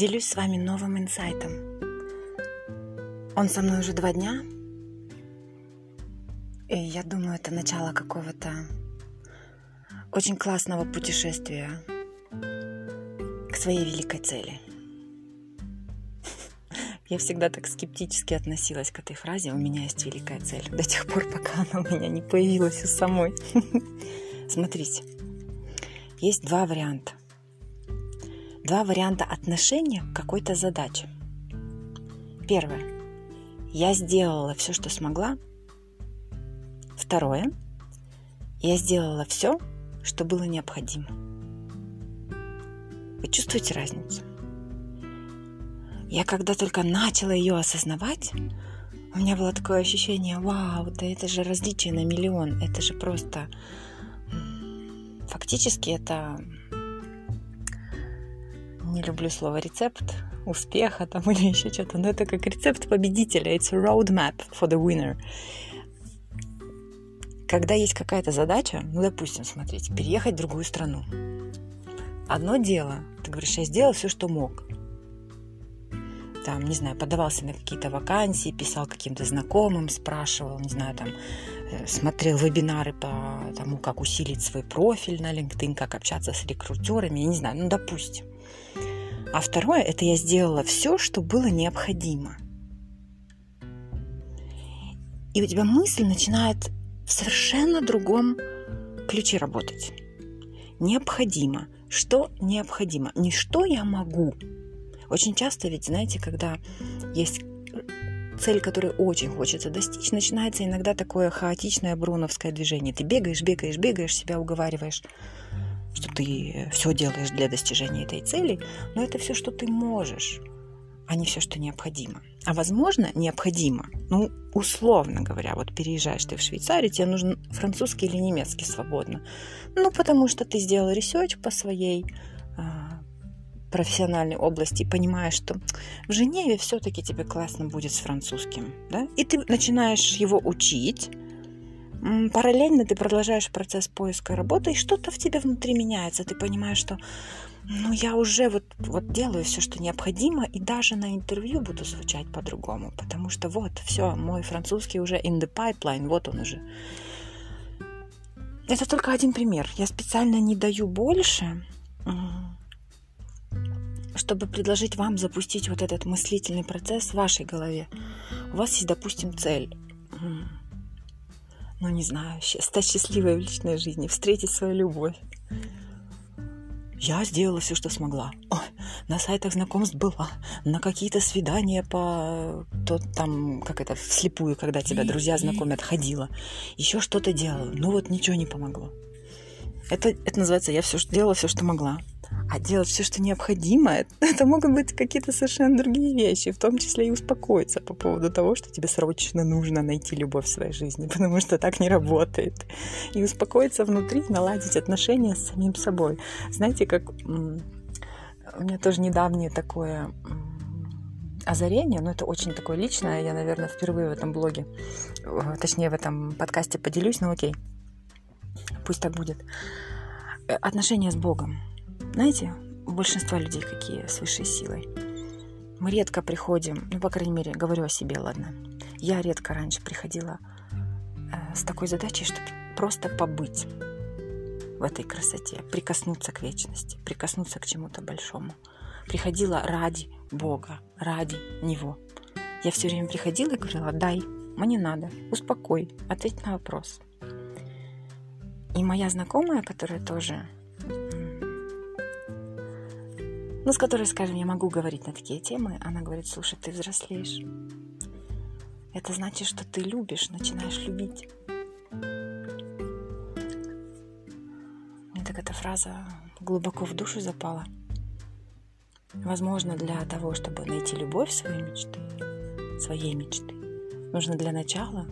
делюсь с вами новым инсайтом. Он со мной уже два дня, и я думаю, это начало какого-то очень классного путешествия к своей великой цели. Я всегда так скептически относилась к этой фразе «у меня есть великая цель» до тех пор, пока она у меня не появилась у самой. Смотрите, есть два варианта. Два варианта отношения к какой-то задаче. Первое. Я сделала все, что смогла. Второе. Я сделала все, что было необходимо. Вы чувствуете разницу? Я когда только начала ее осознавать, у меня было такое ощущение, вау, да это же различие на миллион, это же просто... Фактически это... Не люблю слово рецепт успеха там или еще что-то, но это как рецепт победителя. It's a roadmap for the winner. Когда есть какая-то задача, ну, допустим, смотрите, переехать в другую страну. Одно дело, ты говоришь, я сделал все, что мог там, не знаю, подавался на какие-то вакансии, писал каким-то знакомым, спрашивал, не знаю, там, э, смотрел вебинары по тому, как усилить свой профиль на LinkedIn, как общаться с рекрутерами, я не знаю, ну, допустим. А второе, это я сделала все, что было необходимо. И у тебя мысль начинает в совершенно другом ключе работать. Необходимо. Что необходимо? Не что я могу, очень часто ведь, знаете, когда есть цель, которую очень хочется достичь, начинается иногда такое хаотичное бруновское движение. Ты бегаешь, бегаешь, бегаешь, себя уговариваешь, что ты все делаешь для достижения этой цели, но это все, что ты можешь, а не все, что необходимо. А возможно, необходимо, ну, условно говоря, вот переезжаешь ты в Швейцарию, тебе нужен французский или немецкий свободно. Ну, потому что ты сделал research по своей а, профессиональной области, понимаешь, что в Женеве все-таки тебе классно будет с французским, да, и ты начинаешь его учить, параллельно ты продолжаешь процесс поиска работы, и что-то в тебе внутри меняется, ты понимаешь, что ну, я уже вот, вот делаю все, что необходимо, и даже на интервью буду звучать по-другому, потому что вот, все, мой французский уже in the pipeline, вот он уже. Это только один пример. Я специально не даю больше, чтобы предложить вам запустить вот этот мыслительный процесс в вашей голове. У вас есть, допустим, цель. Ну, не знаю, стать счастливой в личной жизни, встретить свою любовь. Я сделала все, что смогла. Ой, на сайтах знакомств была, на какие-то свидания по то там, как это, вслепую, когда тебя друзья знакомят, ходила. Еще что-то делала. Ну вот ничего не помогло. Это, это называется «я все делала все, что могла». А делать все, что необходимо, это могут быть какие-то совершенно другие вещи, в том числе и успокоиться по поводу того, что тебе срочно нужно найти любовь в своей жизни, потому что так не работает. И успокоиться внутри, наладить отношения с самим собой. Знаете, как у меня тоже недавнее такое озарение, но это очень такое личное, я, наверное, впервые в этом блоге, э, точнее, в этом подкасте поделюсь, но окей, пусть так будет. Э, отношения с Богом знаете, у большинства людей какие с высшей силой. Мы редко приходим, ну, по крайней мере, говорю о себе, ладно. Я редко раньше приходила э, с такой задачей, чтобы просто побыть в этой красоте, прикоснуться к вечности, прикоснуться к чему-то большому. Приходила ради Бога, ради Него. Я все время приходила и говорила, дай, мне надо, успокой, ответь на вопрос. И моя знакомая, которая тоже ну, с которой, скажем, я могу говорить на такие темы, она говорит, слушай, ты взрослеешь. Это значит, что ты любишь, начинаешь любить. Мне так эта фраза глубоко в душу запала. Возможно, для того, чтобы найти любовь своей мечты, своей мечты, нужно для начала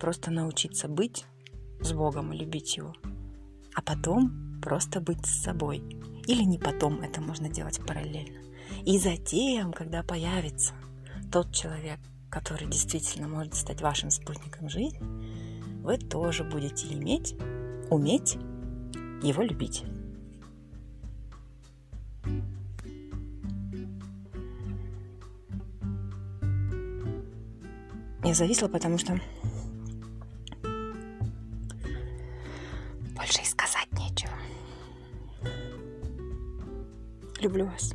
просто научиться быть с Богом и любить Его, а потом просто быть с собой. Или не потом, это можно делать параллельно. И затем, когда появится тот человек, который действительно может стать вашим спутником жизни, вы тоже будете иметь, уметь его любить. Я зависла, потому что Люблю вас.